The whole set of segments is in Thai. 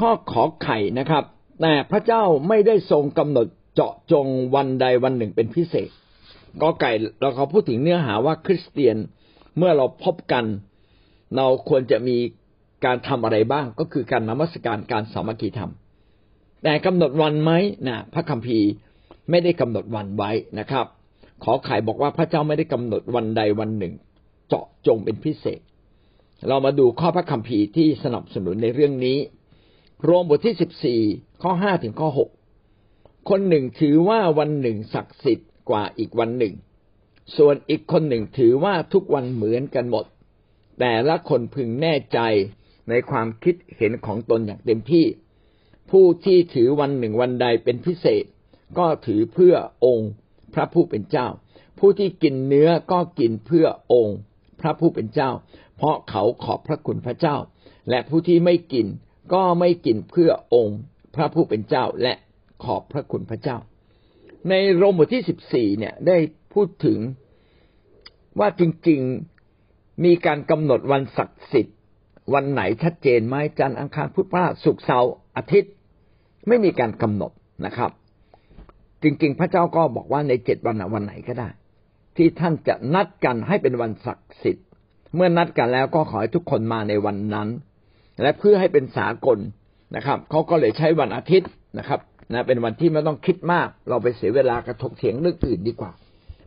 ข้อขอไข่นะครับ แต่พระเจ้าไม่ได้ทรงกำหนดเจาะจงวันใดวันหนึ่งเป็นพิเศษก็ไก่เราเขาพูดถึงเนื้อหาว่าคริสเตียนเมื่อเราพบกัน เราควรจะมีการทำอะไรบ้าง ก็คือการนมัสการการสามัคคีธรรม แต่กำหนดวันไหมนะพระคัมภีร์ไม่ได้กำหนดวันไว้นะครับ ขอไข่บอกว่าพระเจ้าไม่ได้กำหนดวันใดวันหนึ่ง เจาะจงเป็นพิเศษ เรามาดูข้อพระคัมภีร์ที่สนับสนุนในเรื่องนี้ โรมบทที่สิบสี่ข้อห้าถึงข้อหกคนหนึ่งถือว่าวันหนึ่งศักดิ์สิทธิ์กว่าอีกวันหนึ่ง ส่วนอีกคนหนึ่งถือว่าทุกวันเหมือนกันหมด แต่ละคนพึงแน่ใจในความคิดเห็นของตนอย่างเต็มที่ ผู้ที่ถือวันหนึ่งวันใดเป็นพิเศษ ก็ถือเพื่อองค์พระผู้เป็นเจ้า ผู้ที่กินเนื้อก็กินเพื่อองค์ พระผู้เป็นเจ้า เพราะเขาขอบพระคุณพระเจ้า และผู้ที่ไม่กิน ก็ไม่กินเพื่อองค์พระผู้เป็นเจ้าและขอบพระคุณพระเจ้า ในโรมบทที่สิบสี่เนี่ยได้พูดถึงว่าจริงๆมีการกำหนดวันศักดิ์สิทธิ์ วันไหนชัดเจนไหมจันทร์อังคารพุธพฤหัสศุกร์เสาร์อาทิตย์ ไม่มีการกำหนดนะครับ จริง ๆ พระเจ้าก็บอกว่าในเจ็ดวันวันไหนก็ได้ ที่ท่านจะนัดกันให้เป็นวันศักดิ์สิทธิ์ เมื่อนัดกันแล้วก็ขอให้ทุกคนมาในวันนั้น และเพื่อให้เป็นสากลนะครับเขาก็เลยใช้วันอาทิตย์นะครับนะเป็นวันที่ไม่ต้องคิดมาก เราไปเสียเวลากระถกเถียงเรื่องอื่นดีกว่า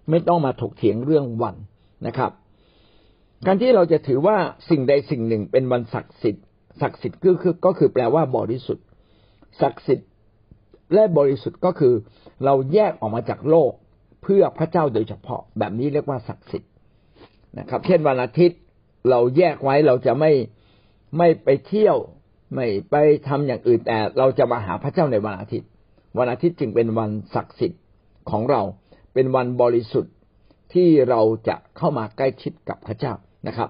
ไม่ต้องมาถกเถียงเรื่องวันนะครับ การที่เราจะถือว่าสิ่งใดสิ่งหนึ่งเป็นวันศักดิ์สิทธิ์ศักดิ์สิทธิ์ก็คือก็คือแปลว่าบริสุทธิ์ศักดิ์สิทธิ์และบริสุทธิ์ก็คือ เราแยกออกมาจากโลกเพื่อพระเจ้าโดยเฉพาะ แบบนี้เรียกว่าศักดิ์สิทธิ์นะครับ เช่นวันอาทิตย์เราแยกไว้เราจะไม่ ไม่ไปเที่ยวไม่ไปทำอย่างอื่นแต่เราจะมาหาพระเจ้าในวันอาทิตย์ วันอาทิตย์จึงเป็นวันศักดิ์สิทธิ์ของเรา เป็นวันบริสุทธิ์ที่เราจะเข้ามาใกล้ชิดกับพระเจ้านะครับ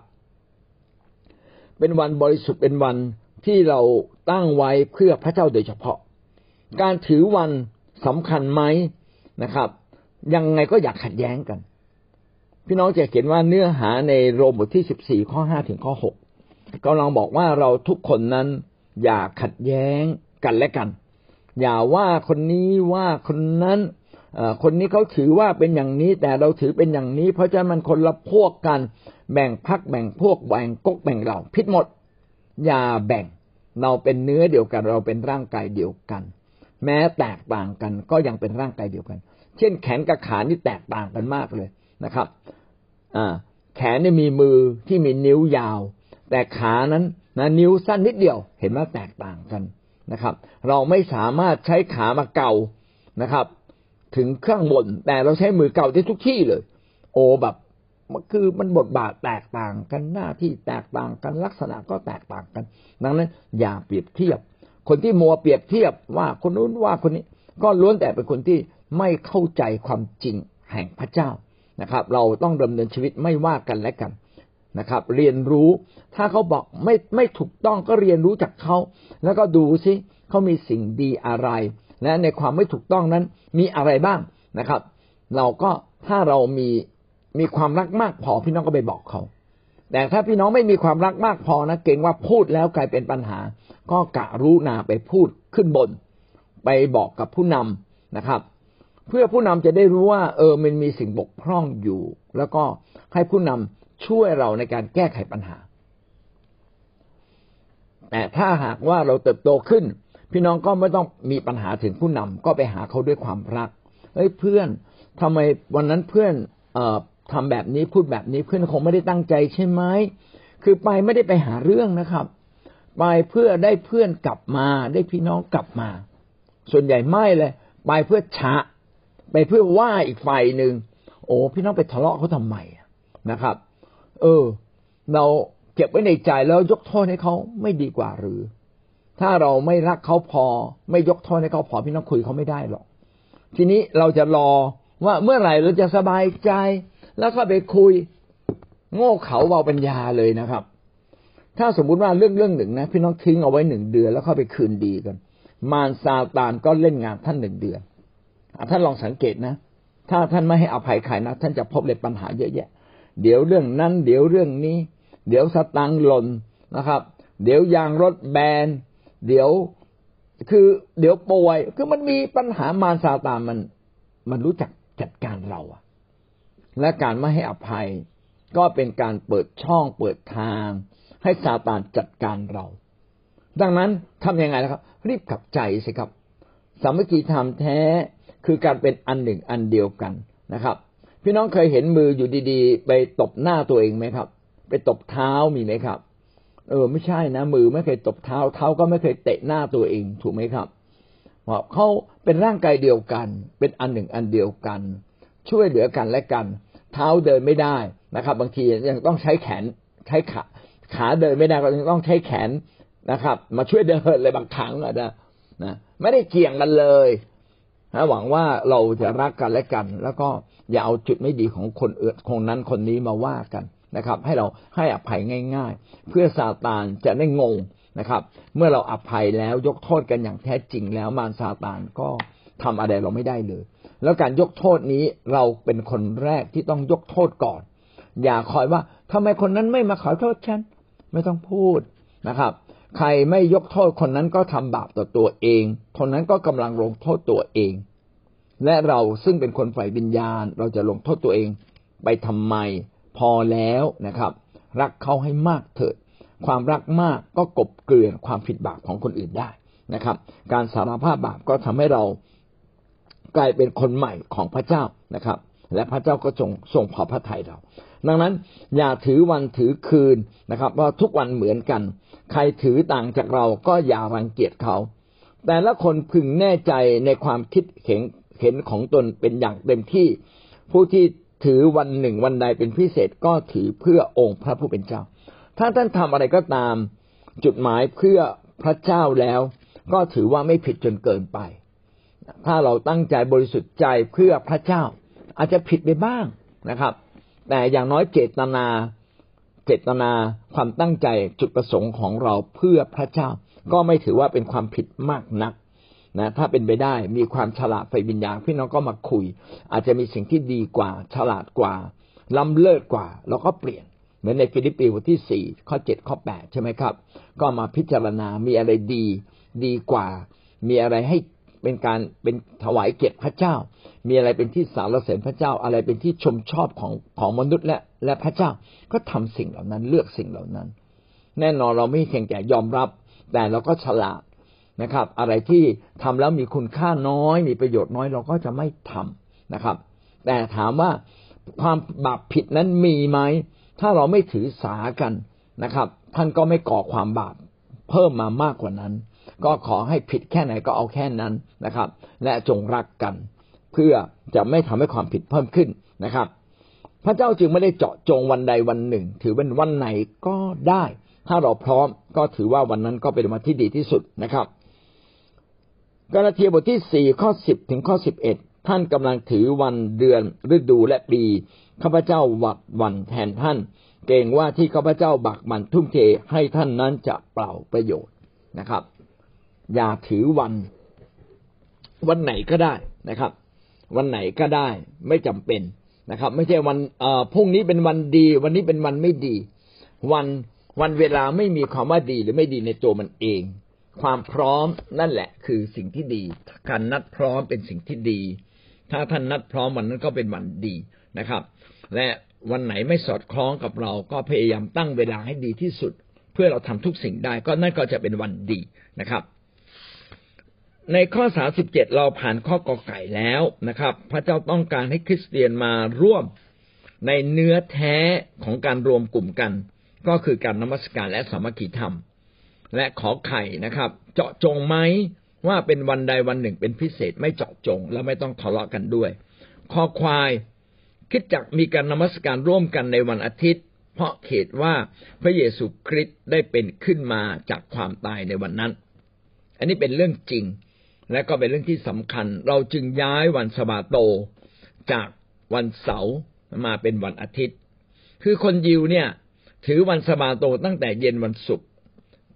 เป็นวันบริสุทธิ์เป็นวันที่เราตั้งไว้เพื่อพระเจ้าโดยเฉพาะ การถือวันสำคัญไหมนะครับ ยังไงก็อยากขัดแย้งกัน พี่น้องจะเห็นว่าเนื้อหาในโรมบทที่สิบสี่ข้อห้าถึงข้อหก กำลังบอกว่าเราทุกคนนั้น อย่าขัดแย้งกันและกัน อย่าว่าคนนี้ว่าคนนั้นคนนี้เขาถือว่าเป็นอย่างนี้แต่เราถือเป็นอย่างนี้ เพราะฉะนั้นมันคนละพวกกัน แบ่งพักแบ่งพวกแบ่งกกแบ่งเราผิดหมด อย่าแบ่งเราเป็นเนื้อเดียวกัน เราเป็นร่างกายเดียวกัน แม้แตกต่างกันก็ยังเป็นร่างกายเดียวกัน เช่นแขนกับขานี่แตกต่างกันมากเลยนะครับ อ่า แขนนี่มีมือที่มีนิ้วยาว แต่ขานั้นนะนิ้วสั้นนิดเดียวเห็นว่าแตกต่างกันนะครับ เราไม่สามารถใช้ขามาเกานะครับ ถึงเครื่องบนแต่เราใช้มือเก่าได้ทุกที่เลย โอแบบคือมันบทบาทแตกต่างกันหน้าที่แตกต่างกันลักษณะก็แตกต่างกัน ดังนั้น อย่าเปรียบเทียบ คนที่มัวเปรียบเทียบว่าคนนู้นว่าคนนี้ ก็ล้วนแต่เป็นคนที่ไม่เข้าใจความจริงแห่งพระเจ้านะครับ เราต้องดำเนินชีวิตไม่ว่ากันและกัน นะครับ เรียนรู้ถ้าเขาบอกไม่ไม่ถูกต้องก็เรียนรู้จากเขา แล้วก็ดูซิเขามีสิ่งดีอะไร และในความไม่ถูกต้องนั้นมีอะไรบ้างนะครับ เราก็ถ้าเรามีมีความรักมากพอพี่น้องก็ไปบอกเขา แต่ถ้าพี่น้องไม่มีความรักมากพอนะเก่งว่าพูดแล้วกลายเป็นปัญหา ก็กะรู้นาไปพูดขึ้นบน ไปบอกกับผู้นำนะครับ เพื่อผู้นำจะได้รู้ว่า เออมันมีสิ่งบกพร่องอยู่ แล้วก็ให้ผู้นำ ช่วยเราในการแก้ไขปัญหา แต่ถ้าหากว่าเราเติบโตขึ้น พี่น้องก็ไม่ต้องมีปัญหาถึงผู้นำก็ไปหาเขาด้วยความรักเฮ้ยเพื่อนทำไมวันนั้นเพื่อนเอ่อทำแบบนี้พูดแบบนี้เพื่อนคงไม่ได้ตั้งใจใช่ไหมคือไปไม่ได้ไปหาเรื่องนะครับ ไปเพื่อได้เพื่อนกลับมาได้พี่น้องกลับมา ส่วนใหญ่ไม่เลย ไปเพื่อชะ ไปเพื่อว่าอีกฝ่ายหนึ่งโอ้พี่น้องไปทะเลาะเขาทำไมนะครับ เออ เราเก็บไว้ในใจแล้วยกโทษให้เขาไม่ดีกว่าหรือ ถ้าเราไม่รักเขาพอ ไม่ยกโทษให้เขาพอพี่น้องคุยเขาไม่ได้หรอก ทีนี้เราจะรอว่าเมื่อไหร่เราจะสบายใจ แล้วก็ไปคุย โง่เขาเบาปัญญาเลยนะครับ ถ้าสมมุติว่าเรื่องเรื่องหนึ่งนะ พี่น้องทิ้งเอาไว้หนึ่งเดือนแล้วเข้าไปคืนดีกัน มารซาตานก็เล่นงานท่านหนึ่งเดือนท่านลองสังเกตนะ ถ้าท่านไม่ให้อภัยใครนะท่านจะพบเลยปัญหาเยอะแยะ เดี๋ยวเรื่องนั้นเดี๋ยวเรื่องนี้ เดี๋ยวสตังหล่นนะครับ เดี๋ยวยางรถแบน เดี๋ยวคือเดี๋ยวป่วย คือมันมีปัญหามารซาตานมัน มันรู้จักจัดการเราอะและการไม่ให้อภัย ก็เป็นการเปิดช่องเปิดทาง ให้ซาตานจัดการเรา ดังนั้นทำยังไงนะครับ รีบกลับใจสิครับสามัคคีธรรมแท้คือการเป็นอันหนึ่งอันเดียวกันนะครับ พี่น้องเคยเห็นมืออยู่ดีๆ ไปตบหน้าตัวเองไหมครับ ไปตบเท้ามีไหมครับ เออ ไม่ใช่นะ มือไม่เคยตบเท้าเท้าก็ไม่เคยเตะหน้าตัวเองถูกไหมครับเพราะเขาเป็นร่างกายเดียวกัน เป็นอันหนึ่งอันเดียวกัน ช่วยเหลือกันและกัน เท้าเดินไม่ได้นะครับ บางทียังต้องใช้แขนใช้ขาขาเดินไม่ได้ก็ยังต้องใช้แขนนะครับ มาช่วยเดินเลยบางครั้งนะนะไม่ได้เกี่ยงกันเลยนะหวังว่าเราจะรักกันและกัน แล้วก็ อย่าเอาจุดไม่ดีของคนเอื่นคนนั้นคนนี้มาว่ากันนะครับ ให้เราให้อภัยง่าย ๆ เพื่อซาตานจะได้งงนะครับ เมื่อเราอภัยแล้วยกโทษกันอย่างแท้จริงแล้วมารซาตานก็ทำอะไรเราไม่ได้เลย แล้วการยกโทษนี้เราเป็นคนแรกที่ต้องยกโทษก่อน อย่าคอยว่าทำไมคนนั้นไม่มาขอโทษฉันไม่ต้องพูดนะครับ ใครไม่ยกโทษคนนั้นก็ทำบาปต่อตัวเอง คนนั้นก็กำลังลงโทษตัวเอง และเราซึ่งเป็นคนฝ่ายวิญญาณ เราจะลงโทษตัวเองไปทำไมพอแล้วนะครับ รักเขาให้มากเถิด ความรักมากก็กบเกลื่อนความผิดบาปของคนอื่นได้นะครับ การสารภาพบาปก็ทำให้เรากลายเป็นคนใหม่ของพระเจ้านะครับ และพระเจ้าก็ทรงทรงพอพระทัยเรา ดังนั้นอย่าถือวันถือคืนนะครับว่าทุกวันเหมือนกัน ใครถือต่างจากเราก็อย่ารังเกียจเขา แต่ละคนพึงแน่ใจในความคิดเห็น เห็นของตนเป็นอย่างเต็มที่ ผู้ที่ถือวันหนึ่งวันใดเป็นพิเศษก็ถือเพื่อองค์พระผู้เป็นเจ้า ถ้าท่านทำอะไรก็ตามจุดหมายเพื่อพระเจ้าแล้ว ก็ถือว่าไม่ผิดจนเกินไป ถ้าเราตั้งใจบริสุทธิ์ใจเพื่อพระเจ้า อาจจะผิดไปบ้างนะครับ แต่อย่างน้อยเจตนาเจตนาความตั้งใจจุดประสงค์ของเราเพื่อพระเจ้า ก็ไม่ถือว่าเป็นความผิดมากนัก นะถ้าเป็นไปได้มีความฉลาดไฟวิญญาณพี่น้องก็มาคุย อาจจะมีสิ่งที่ดีกว่า ฉลาดกว่าล้ำเลิศกว่าเราก็เปลี่ยน เหมือนในฟิลิปปีบทที่สี่ข้อเจ็ดข้อแปดใช่ไหมครับ ก็มาพิจารณามีอะไรดีดีกว่า มีอะไรให้เป็นการเป็นถวายเกียรติพระเจ้า มีอะไรเป็นที่สารเสริญพระเจ้า อะไรเป็นที่ชมชอบของของมนุษย์และและพระเจ้า ก็ทำสิ่งเหล่านั้นเลือกสิ่งเหล่านั้น แน่นอนเราไม่เพียงแต่ยอมรับ แต่เราก็ฉลาด นะครับ อะไรที่ทำแล้วมีคุณค่าน้อย มีประโยชน์น้อยเราก็จะไม่ทำนะครับ แต่ถามว่าความบาปผิดนั้นมีไหมถ้าเราไม่ถือสากันนะครับ ท่านก็ไม่ก่อความบาปเพิ่มมามากกว่านั้น ก็ขอให้ผิดแค่ไหนก็เอาแค่นั้นนะครับ และจงรักกัน เพื่อจะไม่ทำให้ความผิดเพิ่มขึ้นนะครับ พระเจ้าจึงไม่ได้เจาะจงวันใดวันหนึ่ง ถือเป็นวันไหนก็ได้ ถ้าเราพร้อมก็ถือว่าวันนั้นก็เป็นวันที่ดีที่สุดนะครับ กาลาเทียบทที่สี่ข้อสิบถึงข้อสิบเอ็ดท่านกำลังถือวันเดือนฤดูและปีข้าพเจ้าหวัดวันแทนท่าน เกรงว่าที่ข้าพเจ้าบักมันทุ่มเทให้ท่านนั้นจะเปล่าประโยชน์นะครับ อย่าถือวัน วันไหนก็ได้นะครับ วันไหนก็ได้ไม่จำเป็นนะครับ ไม่ใช่วันเอ่อพรุ่งนี้เป็นวันดี วันนี้เป็นวันไม่ดี วันวันเวลาไม่มีความว่าดีหรือไม่ดีในตัวมันเอง ความพร้อมนั่นแหละคือสิ่งที่ดี การนัดพร้อมเป็นสิ่งที่ดี ถ้าท่านนัดพร้อมวันนั้นก็เป็นวันดีนะครับ และวันไหนไม่สอดคล้องกับเราก็พยายามตั้งเวลาให้ดีที่สุด เพื่อเราทำทุกสิ่งได้ ก็นั่นก็จะเป็นวันดีนะครับ ในข้อสาสิบเจ็ดเราผ่านข้อกอไก่แล้วนะครับ พระเจ้าต้องการให้คริสเตียนมาร่วมในเนื้อแท้ของการรวมกลุ่มกัน ก็คือการนมัสการและสามัคคีธรรม และขอไข่นะครับ เจาะจงไหมว่าเป็นวันใดวันหนึ่งเป็นพิเศษไม่เจาะจง แล้วไม่ต้องทะเลาะกันด้วยคอควายคิดจักมีการนมัสการร่วมกันในวันอาทิตย์ เพราะเหตุว่าพระเยซูคริสต์ได้เป็นขึ้นมาจากความตายในวันนั้น อันนี้เป็นเรื่องจริง และก็เป็นเรื่องที่สำคัญ เราจึงย้ายวันสบาโตจากวันเสาร์มาเป็นวันอาทิตย์ คือคนยิวเนี่ย ถือวันสบาโตตั้งแต่เย็นวันศุกร์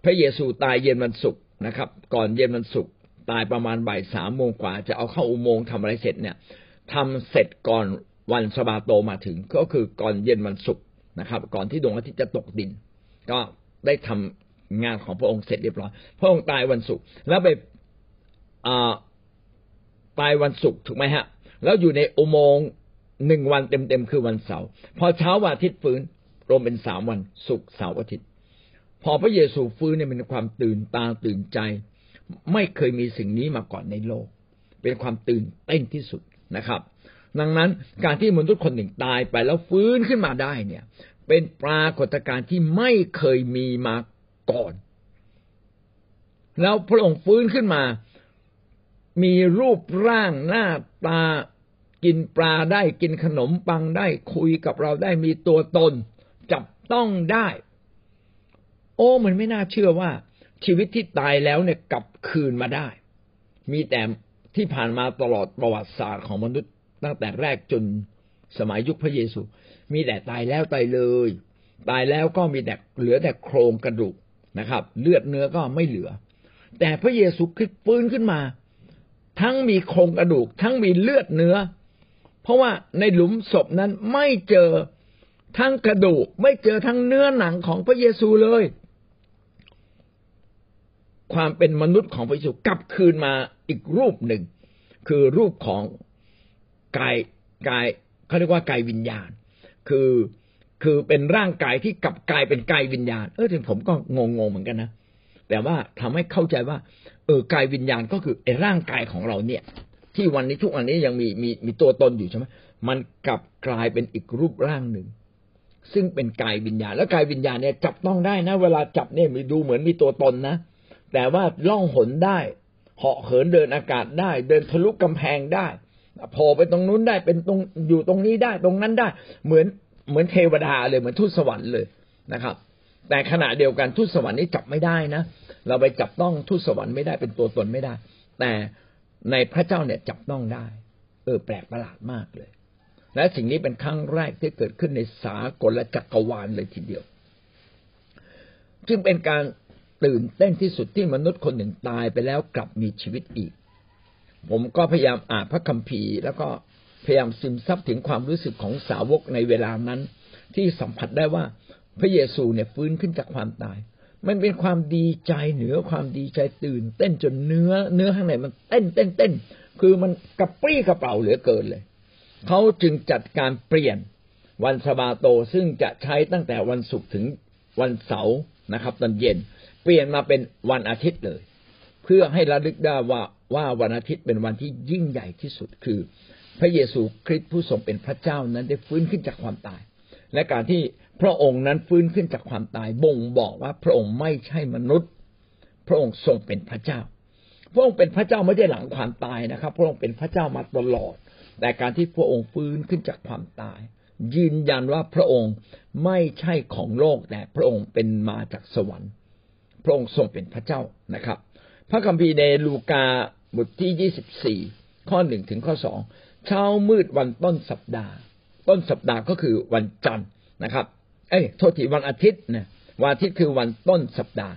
ระเยซูตายเย็นวันศุกร์นะครับ ก่อนเย็นวันศุกร์ตายประมาณบ่ายสามโมงกว่า จะเอาเข้าอุโมงค์ทำอะไรเสร็จเนี่ยทำเสร็จก่อนวันสบาโตมาถึงก็คือก่อนเย็นวันศุกร์นะครับ ก่อนที่ดวงอาทิตย์จะตกดิน ก็ได้ทงานของพระองค์เสร็จเรียบร้อย พระองค์ตายวันศุกร์แล้วไปตายวันศุกร์ถูกไหมฮะ แล้วอยู่ในอุโมงค์หนึ่งวันเต็มๆคือวันเสาร์พอเช้าวันอาทิตย์ฟื้นรวมเป็นสามวันศุกร์เสาร์อาทิตย์ อพระเยซูฟื้นเนี่ยเป็นความตื่นตาตื่นใจ ไม่เคยมีสิ่งนี้มาก่อนในโลก เป็นความตื่นเต้นที่สุดนะครับ ดังนั้นการที่มนุษย์คนหนึ่งตายไปแล้วฟื้นขึ้นมาได้เนี่ย เป็นปรากฏการณ์ที่ไม่เคยมีมาก่อน แล้วพระองค์ฟื้นขึ้นมา มีรูปร่างหน้าตากินปลาได้กินขนมปังได้คุยกับเราได้มีตัวตน จับต้องได้ โอ้มันไม่น่าเชื่อว่า ชีวิตที่ตายแล้วเนี่ยกลับคืนมาได้ มีแต่ที่ผ่านมาตลอดประวัติศาสตร์ของมนุษย์ ตั้งแต่แรกจนสมัยยุคพระเยซู มีแต่ตายแล้วตายเลย ตายแล้วก็มีแต่เหลือแต่โครงกระดูกนะครับ เลือดเนื้อก็ไม่เหลือ แต่พระเยซูคริสต์ฟื้นขึ้นมา ทั้งมีโครงกระดูก ทั้งมีเลือดเนื้อ เพราะว่าในหลุมศพนั้นไม่เจอทั้งกระดูก ไม่เจอทั้งเนื้อหนังของพระเยซูเลย ความเป็นมนุษย์ของพระเยซูกลับคืนมาอีกรูปหนึ่ง คือรูปของกายกายเขาเรียกว่ากายวิญญาณ คือคือเป็นร่างกายที่กลับกลายเป็นกายวิญญาณ เออถึงผมก็งงๆเหมือนกันนะแต่ว่าทำให้เข้าใจว่าเออกายวิญญาณก็คือไอ้ร่างกายของเราเนี่ย ที่วันนี้ทุกวันนี้ยังมีมีมีตัวตนอยู่ใช่ไหมมันกลับกลายเป็นอีกรูปร่างหนึ่ง ซึ่งเป็นกายวิญญาณ แล้วกายวิญญาณเนี่ยจับต้องได้นะ เวลาจับเนี่ยมีดูเหมือนมีตัวตนนะ แต่ว่าล่องหนได้เหาะเหินเดินอากาศได้ เดินทะลุกำแพงได้โผล่ไปตรงนู้นได้เป็นตรงอยู่ตรงนี้ได้ตรงนั้นได้ เหมือนเหมือนเทวดาเลยเหมือนทูตสวรรค์เลยนะครับ แต่ขณะเดียวกันทูตสวรรค์นี้จับไม่ได้นะ เราไปจับต้องทูตสวรรค์ไม่ได้เป็นตัวตนไม่ได้ แต่ในพระเจ้าเนี่ยจับต้องได้ เออแปลกประหลาดมากเลย และสิ่งนี้เป็นครั้งแรกที่เกิดขึ้นในสากลและจักรวาลเลยทีเดียว จึงเป็นการ ตื่นเต้นที่สุดที่มนุษย์คนหนึ่งตายไปแล้วกลับมีชีวิตอีก ผมก็พยายามอ่านพระคัมภีร์ แล้วก็พยายามซึมซับถึงความรู้สึกของสาวกในเวลานั้น ที่สัมผัสได้ว่าพระเยซูเนี่ยฟื้นขึ้นจากความตาย มันเป็นความดีใจเหนือความดีใจตื่น เต้นจนเนื้อ เนื้อข้างในมันเต้นเต้นเต้น คือมันกระปรี้กระเป๋าเหลือเกินเลย เขาจึงจัดการเปลี่ยนวันสบาโตซึ่งจะใช้ตั้งแต่วันศุกร์ถึง วันเสาร์นะครับ ตอนเย็น เปลี่ยนมาเป็นวันอาทิตย์เลย เพื่อให้ระลึกได้ว่าว่าวันอาทิตย์เป็นวันที่ยิ่งใหญ่ที่สุดคือ พระเยซูคริสต์ผู้ทรงเป็นพระเจ้านั้นได้ฟื้นขึ้นจากความตาย และการที่พระองค์นั้นฟื้นขึ้นจากความตายบ่งบอกว่าพระองค์ไม่ใช่มนุษย์ พระองค์ทรงเป็นพระเจ้า พระองค์เป็นพระเจ้าไม่ได้หลังความตายนะครับ พระองค์เป็นพระเจ้ามาตลอด แต่การที่พระองค์ฟื้นขึ้นจากความตาย ยืนยันว่าพระองค์ไม่ใช่ของโลกแต่พระองค์เป็นมาจากสวรรค์ พระองค์ทรงเป็นพระเจ้านะครับ พระคัมภีร์ในลูกาบทที่ยี่สิบสี่ข้อหนึ่งถึงข้อสองเช้ามืดวันต้นสัปดาห์ ต้นสัปดาห์ก็คือวันจันทร์นะครับ เอ้ยโทษทีวันอาทิตย์นะวันอาทิตย์คือวันต้นสัปดาห์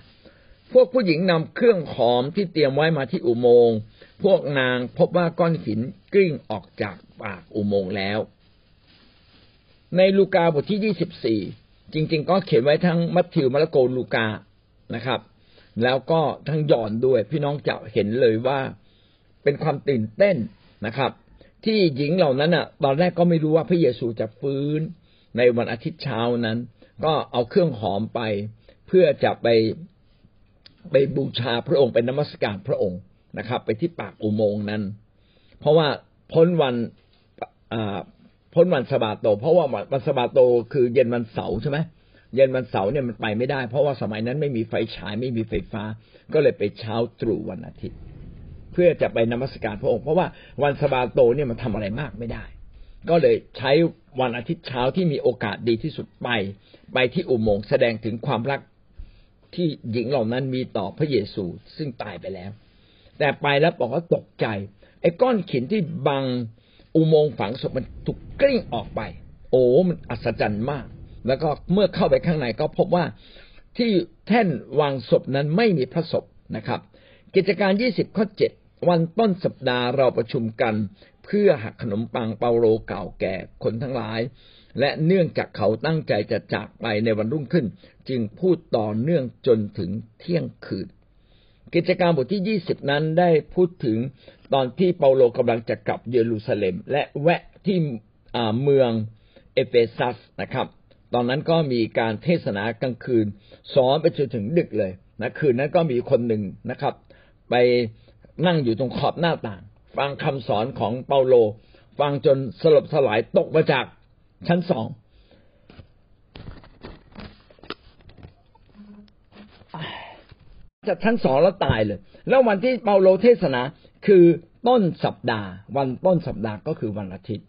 พวกผู้หญิงนำเครื่องหอมที่เตรียมไว้มาที่อุโมงค์พวกนางพบว่าก้อนหินกลิ้งออกจากปากอุโมงค์แล้ว ในลูกาบทที่ยี่สิบสี่จริง ๆ ก็เขียนไว้ทั้งมัทธิวมาระโกลูกานะครับ แล้วก็ทั้งย่อนด้วย พี่น้องจะเห็นเลยว่าเป็นความตื่นเต้นนะครับ ที่หญิงเหล่านั้นอะ ตอนแรกก็ไม่รู้ว่าพระเยซูจะฟื้นในวันอาทิตย์เช้านั้น ก็เอาเครื่องหอมไป เพื่อจะไปไปบูชาพระองค์เป็นนมัสการพระองค์นะครับ ไปที่ปากอุโมงค์นั้น เพราะว่าพ้นวัน พ้นวันสบาโต เพราะว่าวันสบาโตคือเย็นวันเสาร์ใช่ไหมเย็นวันเสาร์เนี่ยมันไปไม่ได้ เพราะว่าสมัยนั้นไม่มีไฟฉายไม่มีไฟฟ้า ก็เลยไปเช้าตรู่วันอาทิตย์ เพื่อจะไปนมัสการพระองค์เพราะว่าวันสบาโตเนี่ยมันทำอะไรมากไม่ได้ ก็เลยใช้วันอาทิตย์เช้าที่มีโอกาสดีที่สุดไป ไปที่อุโมงค์แสดงถึงความรักที่หญิงเหล่านั้นมีต่อพระเยซูซึ่งตายไปแล้ว แต่ไปแล้วบอกว่าตกใจไอ้ก้อนขินที่บัง อุโมงค์ฝังศพมันถูกกลิ้งออกไป โอ้มันอัศจรรย์มาก แล้วก็เมื่อเข้าไปข้างในก็พบว่าที่แท่นวางศพนั้นไม่มีพระศพนะครับ กิจการยี่สิบข้อเจ็ดวันต้นสัปดาห์เราประชุมกัน เพื่อหักขนมปังเปาโลเก่าแก่คนทั้งหลาย และเนื่องจากเขาตั้งใจจะจากไปในวันรุ่งขึ้น จึงพูดต่อเนื่องจนถึงเที่ยงคืน กิจการบทที่ยี่สิบนั้นได้พูดถึงตอนที่เปาโลกำลังจะกลับเยรูซาเล็ม และแวะที่เมืองเอเฟซัสนะครับ ตอนนั้นก็มีการเทศนากลางคืนสอนไปจนถึงดึกเลยนะคืนนั้นก็มีคนหนึ่งนะครับ ไปนั่งอยู่ตรงขอบหน้าต่าง ฟังคำสอนของเปาโล ฟังจนสลบสลายตกมาจากชั้นสอง จากชั้นสองแล้วตายเลย แล้ววันที่เปาโลเทศนาคือต้นสัปดาห์ วันต้นสัปดาห์ก็คือวันอาทิตย์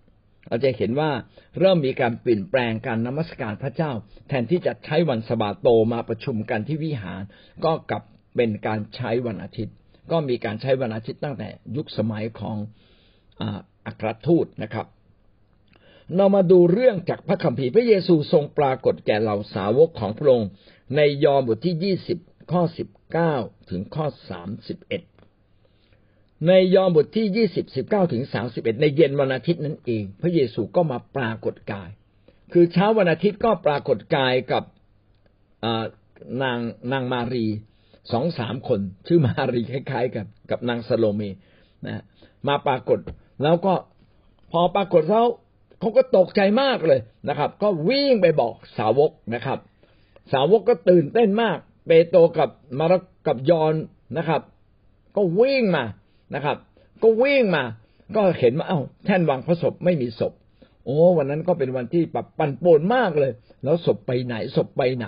เราจะเห็นว่าเริ่มมีการเปลี่ยนแปลงการนมัสการพระเจ้า แทนที่จะใช้วันสบาโตมาประชุมกันที่วิหาร ก็กลับเป็นการใช้วันอาทิตย์ ก็มีการใช้วันอาทิตย์ตั้งแต่ยุคสมัยของอัครทูตนะครับ เรามาดูเรื่องจากพระคัมภีร์พระเยซูทรงปรากฏแก่เหล่าสาวกของพระองค์ในยอห์นบทที่ยี่สิบ ข้อสิบเก้าถึงข้อสามสิบเอ็ดในยอห์นบทที่ยี่สิบสิบเก้าถึงสาสิบเอ็ดในเย็นวันอาทิตย์นั้นเอง พระเยซูก็มาปรากฏกาย คือเช้าวันอาทิตย์ก็ปรากฏกายกับนางนางมารีสองสามคน ชื่อมารีคล้ายๆ กันกับนางสโลเมนะมาปรากฏแล้วก็พอปรากฏแล้วเขาก็ตกใจมากเลยนะครับ ก็วิ่งไปบอกสาวกนะครับ สาวกก็ตื่นเต้นมาก เปโตรกับมารกับยอนนะครับ ก็วิ่งมานะครับ ก็วิ่งมา ก็เห็นว่าเอ้าแท่นวางพระศพไม่มีศพ โอ้วันนั้นก็เป็นวันที่แบบปั่นป่วนมากเลย แล้วศพไปไหนศพไปไหน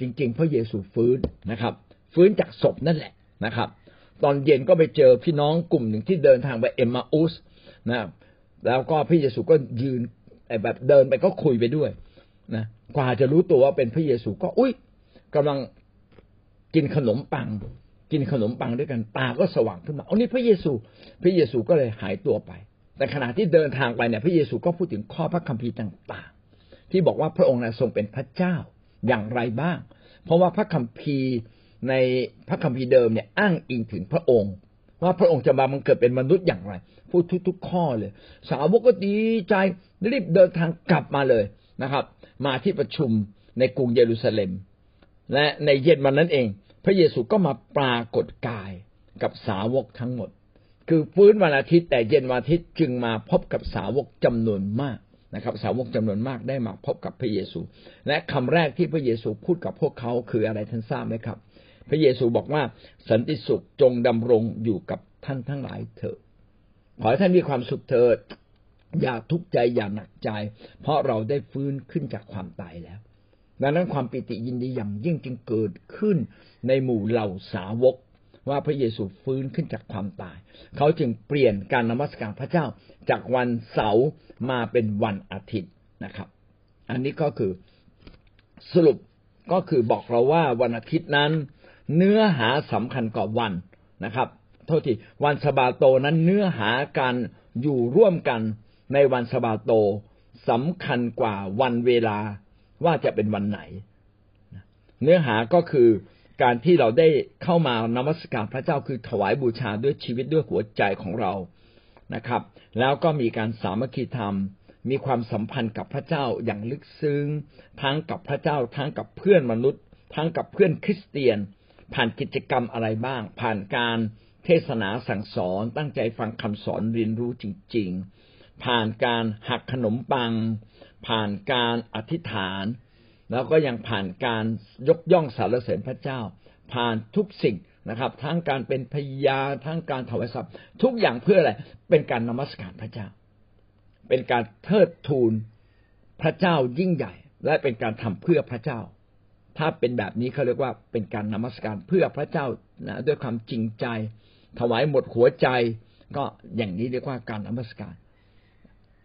จริง ๆ พระเยซูฟื้นนะครับ ฟื้นจากศพนั่นแหละนะครับ ตอนเย็นก็ไปเจอพี่น้องกลุ่มหนึ่งที่เดินทางไปเอ็มมาอุสนะแล้วก็พระเยซูก็ยืนแบบเดินไปก็คุยไปด้วยนะกว่าจะรู้ตัวว่าเป็นพระเยซูก็อุ้ยกำลัง กินขนมปัง กินขนมปังด้วยกันตาก็สว่างขึ้นมาอันนี้พระเยซู พระเยซูก็เลยหายตัวไป แต่ขณะที่เดินทางไปเนี่ยพระเยซูก็พูดถึงข้อพระคัมภีร์ต่าง ๆ ที่บอกว่าพระองค์ทรงเป็นพระเจ้าอย่างไรบ้าง เพราะว่าพระคัมภีร์ในพระคัมภีร์เดิมเนี่ยอ้างอิงถึงพระองค์ ว่าพระองค์จะมามันเกิดเป็นมนุษย์อย่างไร พูดทุก ๆ ข้อเลย สาวกก็ดีใจรีบเดินทางกลับมาเลยนะครับ มาที่ประชุมในกรุงเยรูซาเล็ม และในเย็นวันนั้นเอง พระเยซูก็มาปรากฏกายกับสาวกทั้งหมด คือฟื้นวันอาทิตย์แต่เย็นวันอาทิตย์จึงมาพบกับสาวกจำนวนมากนะครับ สาวกจำนวนมากได้มาพบกับพระเยซู และคำแรกที่พระเยซูพูดกับพวกเขาคืออะไรท่านทราบไหมครับ พระเยซูบอกว่าสันติสุขจงดำรงอยู่กับท่านทั้งหลายเถิดขอให้ท่านมีความสุขเถิดอย่าทุกข์ใจอย่าหนักใจ เพราะเราได้ฟื้นขึ้นจากความตายแล้ว ดังนั้นความปิติยินดีอย่างยิ่งจึงเกิดขึ้นในหมู่เหล่าสาวก ว่าพระเยซูฟื้นขึ้นจากความตาย เขาจึงเปลี่ยนการนมัสการพระเจ้าจากวันเสาร์มาเป็นวันอาทิตย์นะครับ อันนี้ก็คือสรุปก็คือบอกเราว่าวันอาทิตย์นั้น เนื้อหาสำคัญกว่าวันนะครับโทษทีวันสบาโตนั้นเนื้อหาการอยู่ร่วมกันในวันสบาโตสำคัญกว่าวันเวลา ว่าจะเป็นวันไหน เนื้อหาก็คือการที่เราได้เข้ามานมัสการพระเจ้าคือถวายบูชาด้วยชีวิตด้วยหัวใจของเรานะครับ แล้วก็มีการสามัคคีธรรม มีความสัมพันธ์กับพระเจ้าอย่างลึกซึ้ง ทั้งกับพระเจ้า ทั้งกับเพื่อนมนุษย์ ทั้งกับเพื่อนคริสเตียน ผ่านกิจกรรมอะไรบ้าง ผ่านการเทศนาสั่งสอนตั้งใจฟังคำสอนเรียนรู้จริง ๆ ผ่านการหักขนมปัง ผ่านการอธิษฐาน แล้วก็ยังผ่านการยกย่องสรรเสริญพระเจ้า ผ่านทุกสิ่งนะครับ ทั้งการเป็นพยาทั้งการถวายทรัพย์ทุกอย่างเพื่ออะไรเป็นการนมัสการพระเจ้า เป็นการเทิดทูนพระเจ้ายิ่งใหญ่ และเป็นการทำเพื่อพระเจ้า ถ้าเป็นแบบนี้เขาเรียกว่าเป็นการนมัสการเพื่อพระเจ้านะด้วยความจริงใจ ถวายหมดหัวใจ ก็อย่างนี้เรียกว่าการนมัสการ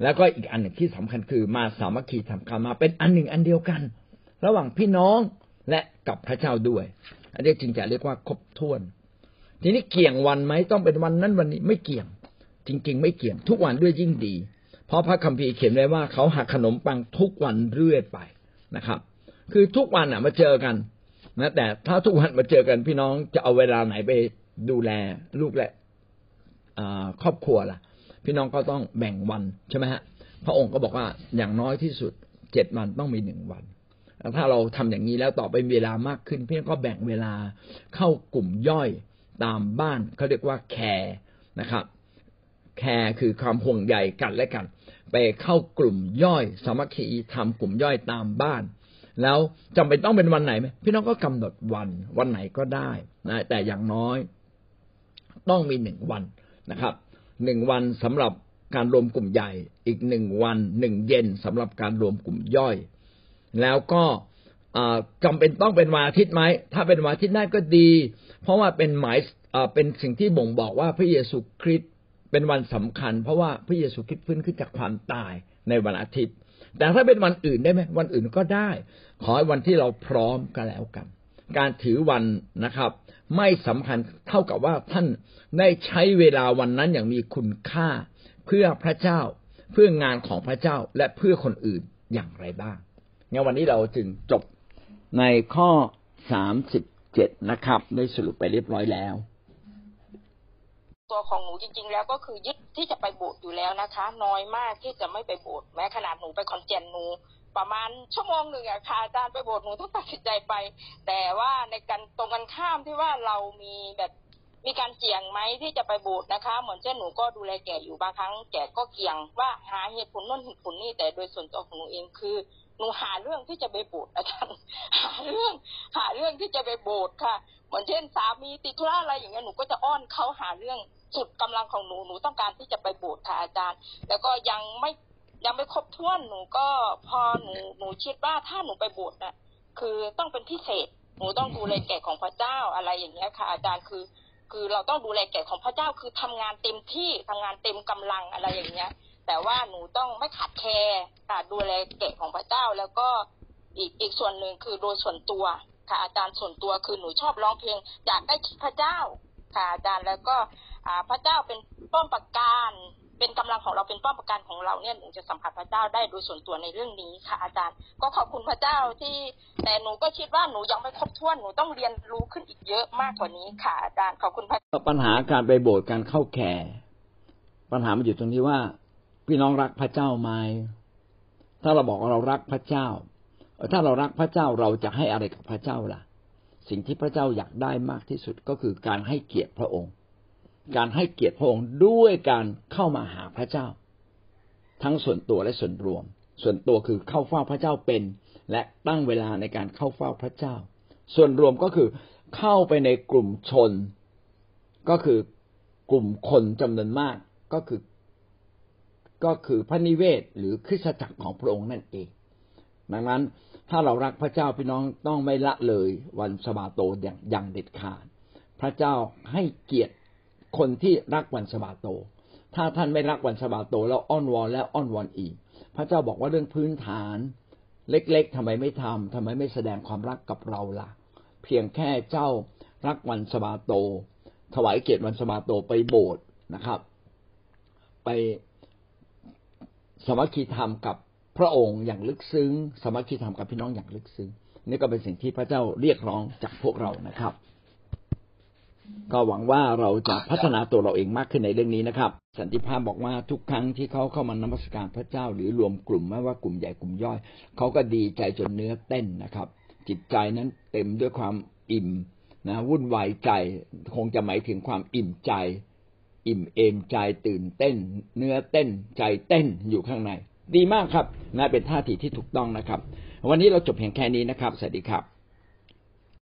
แล้วก็อีกอันหนึ่งที่สำคัญคือมาสามัคคีทำการมาเป็นอันหนึ่งอันเดียวกัน ระหว่างพี่น้องและกับพระเจ้าด้วย อันนี้จึงจะเรียกว่าครบถ้วน ทีนี้เกี่ยงวันไหมต้องเป็นวันนั้นวันนี้ไม่เกี่ยง จริง ๆ ไม่เกี่ยงทุกวันด้วยยิ่งดี เพราะพระคัมภีร์เขียนไว้ว่าเขาหักขนมปังทุกวันเรื่อยไปนะครับ คือทุกวันอะมาเจอกันนะแต่ถ้าทุกวันมาเจอกันพี่น้องจะเอาเวลาไหนไปดูแลลูกและครอบครัวล่ะ พี่น้องก็ต้องแบ่งวันใช่ไหมฮะพระองค์ก็บอกว่าอย่างน้อยที่สุดเจ็ดวันต้องมีหนึ่งวันถ้าเราทำอย่างนี้แล้วต่อไปเวลามากขึ้น พียงก็แบ่งเวลาเข้ากลุ่มย่อยตามบ้านเขาเรียกว่าแคร์นะครับแคร์คือความห่วงใยกันและกัน ไปเข้ากลุ่มย่อย สามัคคีทำกลุ่มย่อยตามบ้าน แล้วจำเป็นต้องเป็นวันไหนไหมพี่น้องก็กำหนดวันวันไหนก็ได้นะแต่อย่างน้อย ต้องมีหนึ่งวันนะครับ หนึ่งวันสำหรับการรวมกลุ่มใหญ่ อีกหนึ่งวันหนึ่งเย็นสำหรับการรวมกลุ่มย่อย แล้วก็จำเป็นต้องเป็นวันอาทิตย์ไหมถ้าเป็นวันอาทิตย์ได้ก็ดี เพราะว่าเป็นหมายเป็นสิ่งที่บ่งบอกว่าพระเยซูคริสต์เป็นวันสำคัญ เพราะว่าพระเยซูคริสต์ฟื้นขึ้นจากความตายในวันอาทิตย์ แต่ถ้าเป็นวันอื่นได้ไหมวันอื่นก็ได้ ขอให้วันที่เราพร้อมก็แล้วกัน การถือวันนะครับ ไม่สำคัญเท่ากับว่าท่านได้ใช้เวลาวันนั้นอย่างมีคุณค่า เพื่อพระเจ้า เพื่องานของพระเจ้าและเพื่อคนอื่นอย่างไรบ้างงั้นวันนี้เราจึงจบในข้อสามสิบเจ็ดนะครับ ได้สรุปไปเรียบร้อยแล้ว ตัวของหนูจริง ๆ แล้วก็คือยึดที่จะไปโบสถ์อยู่แล้วนะคะ น้อยมากที่จะไม่ไปโบสถ์แม้ขนาดหนูไปคอนเจนหนู ประมาณชั่วโมงหนึ่งอะค่ะอาจารย์ไปโบสถ์หนูต้องตัดสินใจไป แต่ว่าในการตรงกันข้ามที่ว่าเรามีแบบมีการเกี่ยงไหมที่จะไปโบสถ์นะคะ เหมือนเช่นหนูก็ดูแลแก่อยู่บางครั้งแก่ก็เกี่ยงว่าหาเหตุผลนั่นเหตุผลนี่แต่โดยส่วนตัวของหนูเองคือหนูหาเรื่องที่จะไปโบสถ์อาจารย์หาเรื่อง หาเรื่องที่จะไปโบสถ์ค่ะ เหมือนเช่นสามีติดธุระอะไรอย่างเงี้ยหนูก็จะอ้อนเขาหาเรื่องสุดกำลังของหนูหนูต้องการที่จะไปโบสถ์ค่ะอาจารย์ แล้วก็ยังไม่ ยังไม่ครบถ้วนหนูก็พอหนูหนูคิดว่าถ้าหนูไปบสถ์น่ะ คือต้องเป็นพิเศษหนูต้องดูแลแก่ของพระเจ้าอะไรอย่างเงี้ยค่ะ อาจารย์คือ คือเราต้องดูแลแก่ของพระเจ้าคือทำงานเต็มที่ทำงานเต็มกำลังอะไรอย่างเงี้ย แต่ว่าหนูต้องไม่ขาดแคร์ดูแลแก่ของพระเจ้าแล้วก็อีกอีกส่วนหนึ่งคือโดยส่วนตัวค่ะอาจารย์ส่วนตัวคือหนูชอบร้องเพลงอยากได้พระเจ้าค่ะอาจารย์แล้วก็พระเจ้าเป็นป้อมปราการ เป็นกำลังของเราเป็นป้อมปราการของเราเนี่ยหนูจะสัมผัสพระเจ้าได้โดยส่วนตัวในเรื่องนี้ค่ะอาจารย์ ก็ขอบคุณพระเจ้าที่แต่หนูก็คิดว่าหนูยังไม่ครบถ้วนหนูต้องเรียนรู้ขึ้นอีกเยอะมากกว่านี้ค่ะอาจารย์ขอบคุณพระปัญหาการไปโบสถ์การเข้าแข่ปัญหามันอยู่ตรงที่ว่า พี่น้องรักพระเจ้าไหมถ้าเราบอกว่าเรารักพระเจ้าถ้าเรารักพระเจ้าเราจะให้อะไรกับพระเจ้าล่ะ สิ่งที่พระเจ้าอยากได้มากที่สุดก็คือการให้เกียรติพระองค์ การให้เกียรติพระองค์ด้วยการเข้ามาหาพระเจ้า ทั้งส่วนตัวและส่วนรวม ส่วนตัวคือเข้าเฝ้าพระเจ้าเป็น และตั้งเวลาในการเข้าเฝ้าพระเจ้า ส่วนรวมก็คือเข้าไปในกลุ่มชน ก็คือกลุ่มคนจำนวนมากก็คือ ก็คือพระนิเวศหรือคริสตจักรของพระองค์นั่นเอง ดังนั้นถ้าเรารักพระเจ้าพี่น้องต้องไม่ละเลยวันสบาโตอย่างอย่างเด็ดขาด พระเจ้าให้เกียรติ คนที่รักวันสบาโต ถ้าท่านไม่รักวันสบาโต แล้วอ้อนวอนแล้วอ้อนวอนอีก พระเจ้าบอกว่าเรื่องพื้นฐาน เล็กๆทำไมไม่ทำทำไมไม่แสดงความรักกับเราล่ะ เพียงแค่เจ้ารักวันสบาโต ถวายเกียรติวันสบาโตไปโบสถ์นะครับ ไปสมัคคีธรรมกับพระองค์อย่างลึกซึ้ง สมัคคีธรรมกับพี่น้องอย่างลึกซึ้งนี่ก็เป็นสิ่งที่พระเจ้าเรียกร้องจากพวกเรานะครับ ก็หวังว่าเราจะพัฒนาตัวเราเองมากขึ้นในเรื่องนี้นะครับ สันติภาพบอกว่าทุกครั้งที่เขาเข้ามานมัสการพระเจ้าหรือรวมกลุ่มไม่ว่ากลุ่มใหญ่กลุ่มย่อยเขาก็ดีใจจนเนื้อเต้นนะครับ จิตใจนั้นเต็มด้วยความอิ่มนะวุ่นวายใจคงจะหมายถึงความอิ่มใจ อิ่มเอมใจตื่นเต้น เนื้อเต้น ใจเต้นอยู่ข้างใน ดีมากครับน่าเป็นท่าทีที่ถูกต้องนะครับ วันนี้เราจบเพียงแค่นี้นะครับสวัสดีครับ